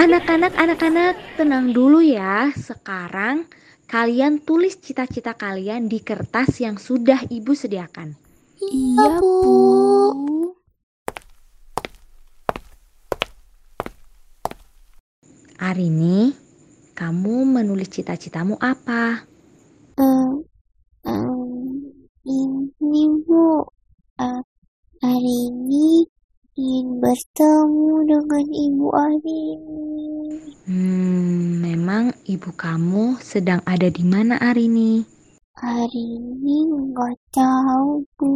Anak-anak, anak-anak, tenang dulu ya. Sekarang kalian tulis cita-cita kalian di kertas yang sudah Ibu sediakan. Iya, Bu. Arini, kamu menulis cita-citamu apa? Um, um, ini, Bu. Uh, hari ini ingin bertemu dengan Ibu Arini. Hmm, memang ibu kamu sedang ada di mana Arini? Hari ini nggak tahu, Bu.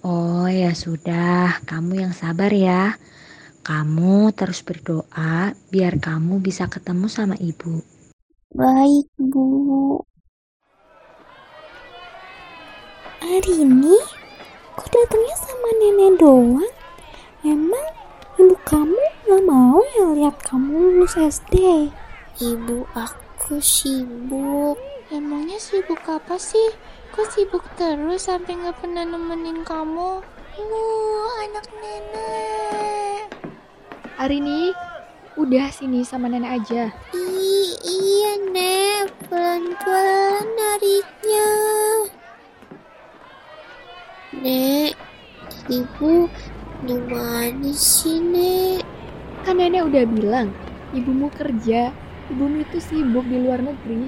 Oh ya sudah, kamu yang sabar ya. Kamu terus berdoa biar kamu bisa ketemu sama ibu. Baik, Bu. Arini, kok datangnya sama nenek doang? Emang ibu kamu gak mau ya lihat kamu lulus SD? Ibu aku sibuk. Emangnya sibuk apa sih? Kok sibuk terus sampai nggak pernah nemenin kamu? Lu anak nenek. Arini, udah sini sama nenek aja. I iya, Nek. Pelan-pelan nariknya. Nek, ibu di mana sih, Nek? Kan nenek udah bilang, ibumu kerja, ibumu itu sibuk di luar negeri.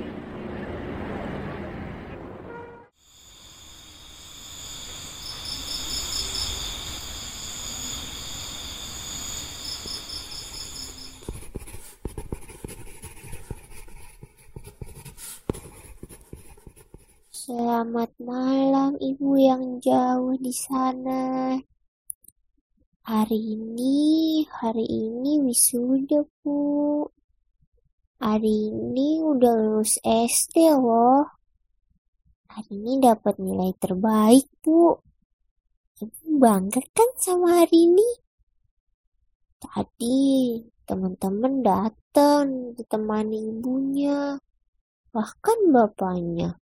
Selamat malam, ibu yang jauh di sana. Hari ini, hari ini wisuda, Bu. Hari ini udah lulus SD loh. Hari ini dapat nilai terbaik, Bu. Ibu bangga kan sama hari ini? Tadi teman-teman datang ditemani ibunya, bahkan bapaknya.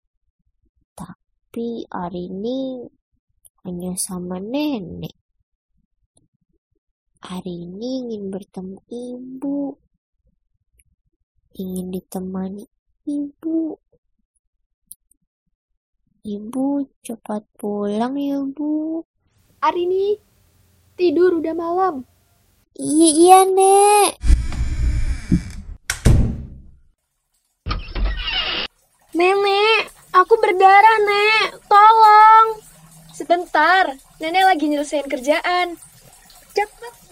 Tapi hari ini hanya sama nenek. Hari ini ingin bertemu ibu. Ingin ditemani ibu. Ibu cepat pulang ya, Bu. Arini, tidur udah malam. Iya, iya, Nek. Nenek, aku berdarah, Nek. Tolong. Sebentar, nenek lagi nyelesain kerjaan.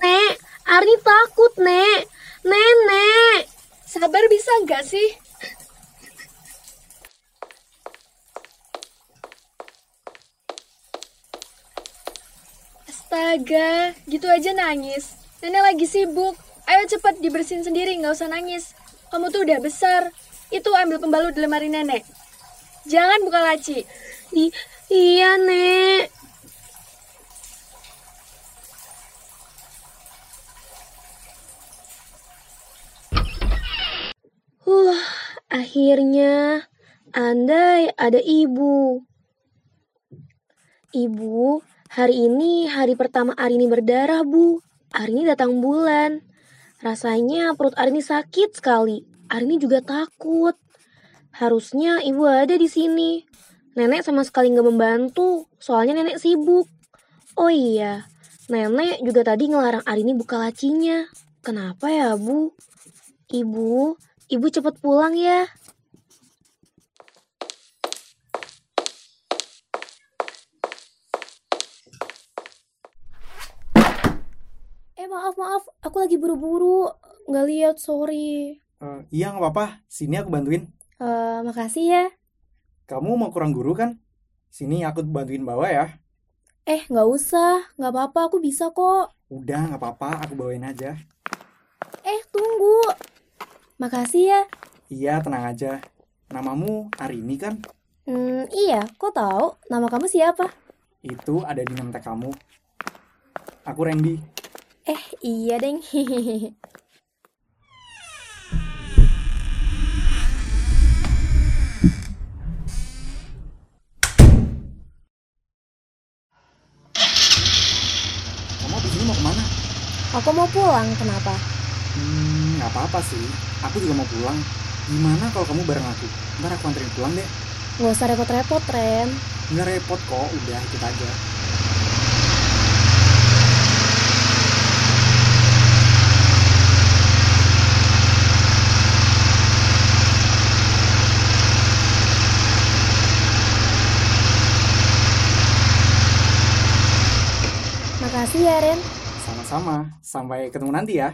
Nek. Arini takut, Nek. Nenek. Sabar bisa nggak sih? Astaga, gitu aja nangis. Nenek lagi sibuk. Ayo cepet dibersihin sendiri, nggak usah nangis. Kamu tuh udah besar. Itu ambil pembalut di lemari nenek. Jangan buka laci. I iya, Nek. Akhirnya andai ada ibu. Ibu, hari ini hari pertama Arini berdarah, Bu. Arini datang bulan. Rasanya perut Arini sakit sekali. Arini juga takut. Harusnya ibu ada di sini. Nenek sama sekali nggak membantu, soalnya nenek sibuk. Oh iya, nenek juga tadi ngelarang Arini buka lacinya. Kenapa ya, Bu? Ibu, ibu cepet pulang ya. Eh maaf maaf, aku lagi buru-buru, nggak lihat sorry. Eh, iya nggak apa-apa, sini aku bantuin. Eh makasih ya. Kamu mau kurang guru kan? Sini aku bantuin bawa ya. Eh nggak usah, nggak apa-apa, aku bisa kok. Udah nggak apa-apa, aku bawain aja. Eh tunggu. Makasih ya. Iya tenang aja. Namamu Arini kan? Hmm, iya, kok tahu? Nama kamu siapa? Itu ada di nama kamu. Aku Randy. Eh, iya deng. Aku mau pulang, kenapa? Hmm, nggak apa-apa sih. Aku juga mau pulang. Gimana kalau kamu bareng aku? Ntar aku anterin pulang deh. Gak usah repot-repot, Ren. Nggak repot kok, udah ikut aja. Makasih ya, Ren. Sama-sama. Sampai ketemu nanti ya.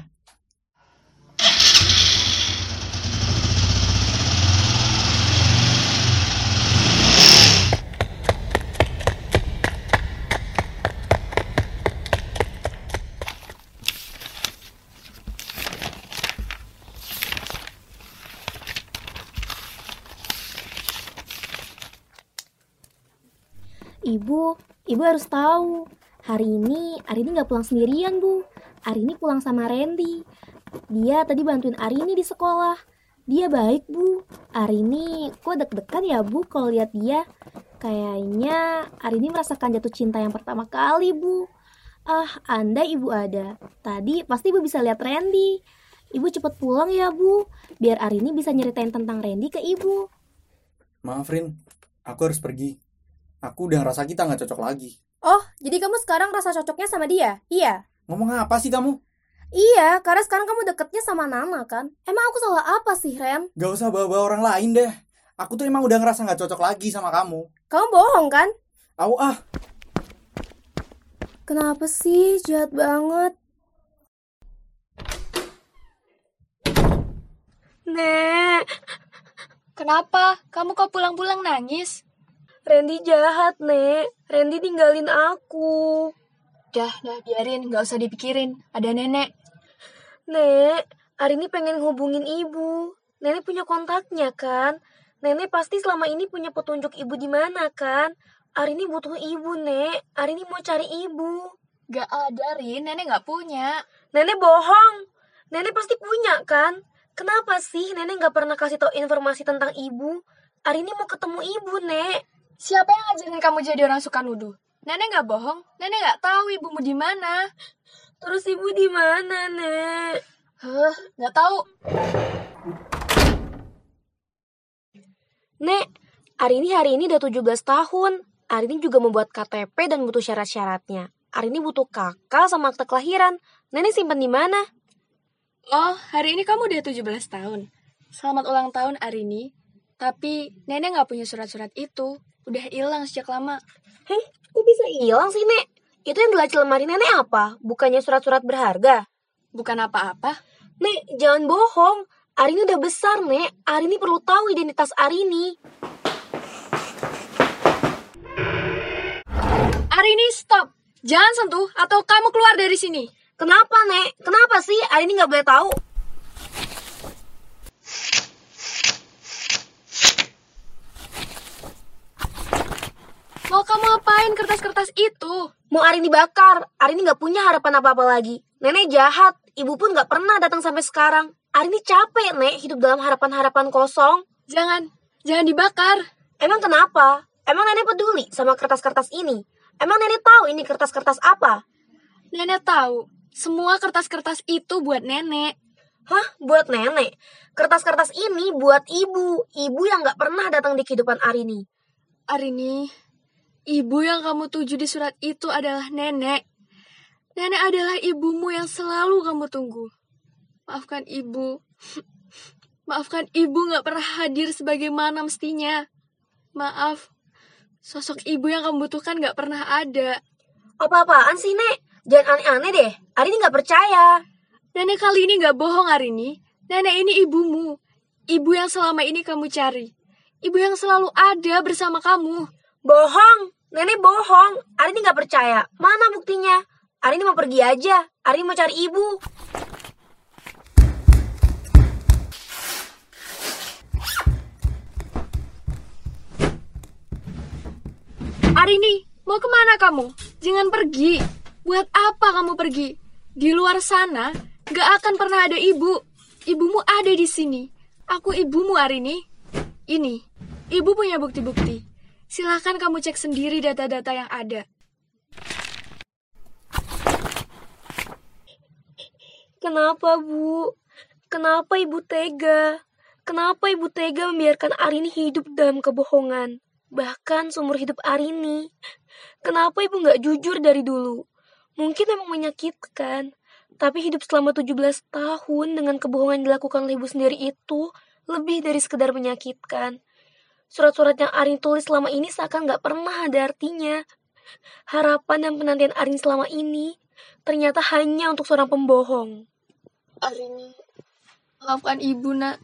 Ibu, ibu harus tahu. Hari ini Arini nggak pulang sendirian, Bu. Arini pulang sama Randy. Dia tadi bantuin Arini di sekolah. Dia baik, Bu. Arini kok deg-degan ya, Bu, kalau lihat dia. Kayaknya Arini merasakan jatuh cinta yang pertama kali, Bu. Ah, andai ibu ada. Tadi pasti ibu bisa lihat Randy. Ibu cepet pulang ya, Bu. Biar Arini bisa nyeritain tentang Randy ke ibu. Maaf, Rin. Aku harus pergi. Aku udah ngerasa kita nggak cocok lagi. Oh, jadi kamu sekarang rasa cocoknya sama dia? Iya. Ngomong apa sih kamu? Iya, karena sekarang kamu deketnya sama Nana kan? Emang aku salah apa sih, Ren? Gak usah bawa-bawa orang lain deh. Aku tuh emang udah ngerasa nggak cocok lagi sama kamu. Kamu bohong kan? Aku ah, Kenapa sih? Jahat banget. Nek, Kenapa? Kamu kok pulang-pulang nangis? Randy jahat, Nek. Randy tinggalin aku. Dah, dah biarin, nggak usah dipikirin. Ada nenek. Nek, Arini pengen hubungin ibu. Nenek punya kontaknya kan? Nenek pasti selama ini punya petunjuk ibu di mana kan? Arini butuh ibu, Nek. Arini mau cari ibu. Gak ada, Rin. Nenek nggak punya. Nenek bohong. Nenek pasti punya kan? Kenapa sih nenek nggak pernah kasih tahu informasi tentang ibu? Arini mau ketemu ibu, Nek. Siapa yang ngajarin kamu jadi orang suka nuduh? Nenek nggak bohong. Nenek nggak tahu ibumu di mana. Terus ibu di mana, Nek? Hah, nggak tahu. Nek, Arini hari ini udah 17 tahun. Arini juga membuat KTP dan butuh syarat-syaratnya. Arini butuh kakak sama akte kelahiran. Nenek simpen di mana? Oh, hari ini kamu udah 17 tahun. Selamat ulang tahun, Arini. Tapi nenek nggak punya surat-surat itu. Udah hilang sejak lama. Heh, kok bisa hilang sih, Nek? Itu yang di laci lemari nenek apa? Bukannya surat-surat berharga? Bukan apa-apa. Nek, jangan bohong. Arini udah besar, Nek. Arini perlu tahu identitas Arini. Arini, stop. Jangan sentuh atau kamu keluar dari sini. Kenapa, Nek? Kenapa sih Arini nggak boleh tahu? Mau kamu apain kertas-kertas itu? Mau Arini bakar. Arini nggak punya harapan apa-apa lagi. Nenek jahat. Ibu pun nggak pernah datang sampai sekarang. Arini capek, Nek, hidup dalam harapan-harapan kosong. Jangan, jangan dibakar. Emang kenapa? Emang nenek peduli sama kertas-kertas ini? Emang nenek tahu ini kertas-kertas apa? Nenek tahu, semua kertas-kertas itu buat nenek. Hah? Buat nenek? Kertas-kertas ini buat ibu. Ibu yang nggak pernah datang di kehidupan Arini. Arini, ibu yang kamu tuju di surat itu adalah nenek. Nenek adalah ibumu yang selalu kamu tunggu. Maafkan ibu. Maafkan ibu gak pernah hadir sebagaimana mestinya. Maaf, sosok ibu yang kamu butuhkan gak pernah ada. Apa-apaan sih, Nek? Jangan aneh-aneh deh. Arini nggak percaya. Nenek kali ini gak bohong, Arini. Nenek ini ibumu. Ibu yang selama ini kamu cari. Ibu yang selalu ada bersama kamu. Bohong. Nenek bohong. Arini nggak percaya. Mana buktinya? Arini mau pergi aja. Arini mau cari ibu. Arini, mau ke mana kamu? Jangan pergi. Buat apa kamu pergi? Di luar sana, gak akan pernah ada ibu. Ibumu ada di sini. Aku ibumu, Arini. Ini, ibu punya bukti-bukti. Silahkan kamu cek sendiri data-data yang ada. Kenapa, Bu? Kenapa Ibu tega? Kenapa Ibu tega membiarkan Arini hidup dalam kebohongan? Bahkan seumur hidup Arini. Kenapa Ibu nggak jujur dari dulu? Mungkin memang menyakitkan, tapi hidup selama 17 tahun dengan kebohongan yang dilakukan oleh Ibu sendiri itu lebih dari sekedar menyakitkan. Surat-surat yang Arin tulis selama ini seakan nggak pernah ada artinya. Harapan dan penantian Arin selama ini ternyata hanya untuk seorang pembohong. Arini, maafkan ibu nak.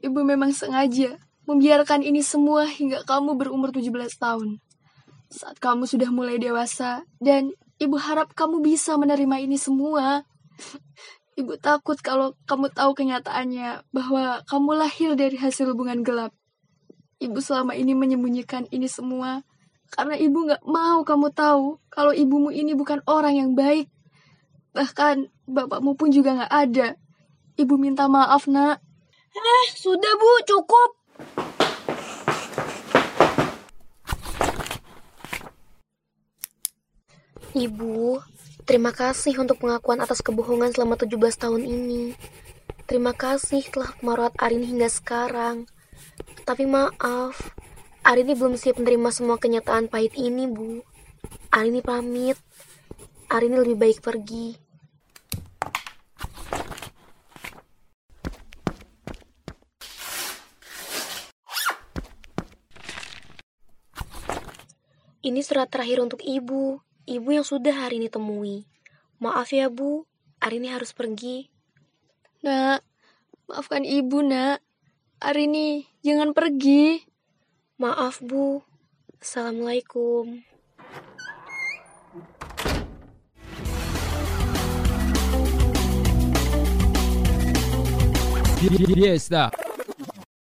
Ibu memang sengaja membiarkan ini semua hingga kamu berumur 17 tahun. Saat kamu sudah mulai dewasa dan ibu harap kamu bisa menerima ini semua. Ibu takut kalau kamu tahu kenyataannya bahwa kamu lahir dari hasil hubungan gelap. Ibu selama ini menyembunyikan ini semua karena ibu gak mau kamu tahu kalau ibumu ini bukan orang yang baik. Bahkan bapakmu pun juga gak ada. Ibu minta maaf, nak. Eh, sudah Bu, cukup. Ibu, terima kasih untuk pengakuan atas kebohongan selama 17 tahun ini. Terima kasih telah merawat Arini hingga sekarang. Tapi maaf, Arini belum siap menerima semua kenyataan pahit ini, Bu. Arini pamit. Arini lebih baik pergi. Ini surat terakhir untuk ibu. Ibu yang sudah hari ini temui. Maaf ya, Bu. Hari ini harus pergi. Nak, maafkan ibu, nak. Arini, jangan pergi. Maaf, Bu. Assalamualaikum. Fiesta.